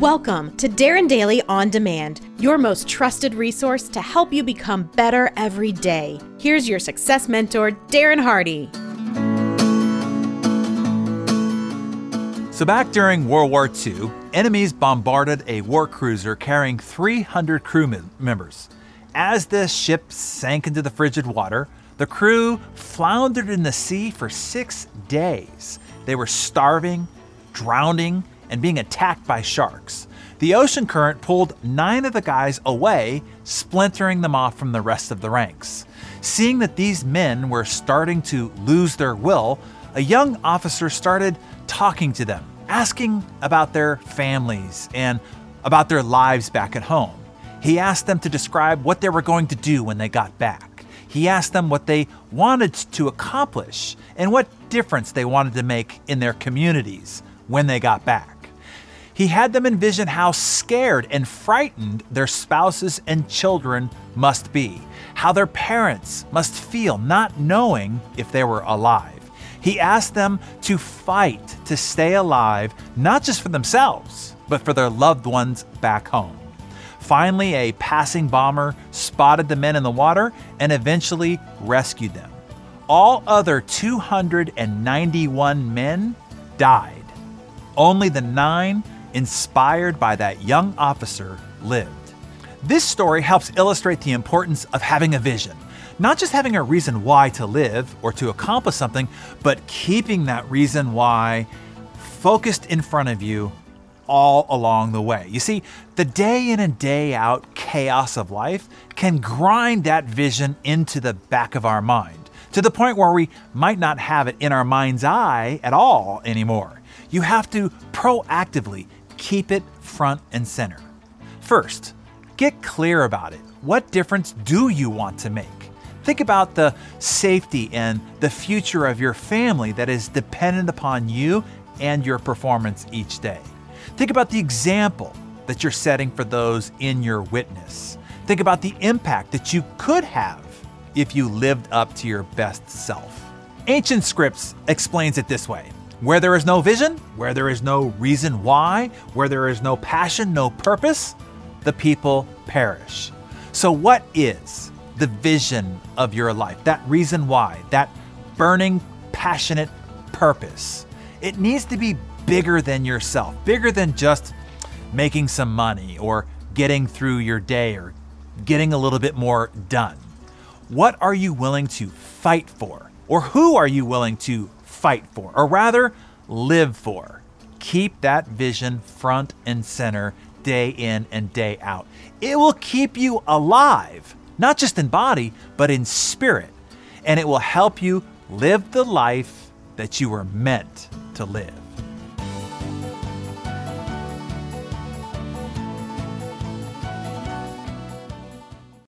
Welcome to Darren Daily On Demand, your most trusted resource to help you become better every day. Here's your success mentor, Darren Hardy. So, back during World War II, enemies bombarded a war cruiser carrying 300 crew members. As the ship sank into the frigid water, the crew floundered in the sea for six days. They were starving, drowning, and being attacked by sharks. The ocean current pulled nine of the guys away, splintering them off from the rest of the ranks. Seeing that these men were starting to lose their will, a young officer started talking to them, asking about their families and about their lives back at home. He asked them to describe what they were going to do when they got back. He asked them what they wanted to accomplish and what difference they wanted to make in their communities when they got back. He had them envision how scared and frightened their spouses and children must be, how their parents must feel not knowing if they were alive. He asked them to fight to stay alive, not just for themselves, but for their loved ones back home. Finally, a passing bomber spotted the men in the water and eventually rescued them. All other 291 men died. Only the nine inspired by that young officer, lived. This story helps illustrate the importance of having a vision. Not just having a reason why to live or to accomplish something, but keeping that reason why focused in front of you all along the way. You see, the day in and day out chaos of life can grind that vision into the back of our mind to the point where we might not have it in our mind's eye at all anymore. You have to proactively keep it front and center. First, get clear about it. What difference do you want to make? Think about the safety and the future of your family that is dependent upon you and your performance each day. Think about the example that you're setting for those in your witness. Think about the impact that you could have if you lived up to your best self. Ancient Scripts explains it this way where there is no vision, where there is no reason why, where there is no passion, no purpose, the people perish. So, what is the vision of your life? That reason why, that burning, passionate purpose. It needs to be bigger than yourself, bigger than just making some money or getting through your day or getting a little bit more done. What are you willing to fight for? Or who are you willing to fight for, or rather, live for. Keep that vision front and center day in and day out. It will keep you alive, not just in body, but in spirit. And it will help you live the life that you were meant to live.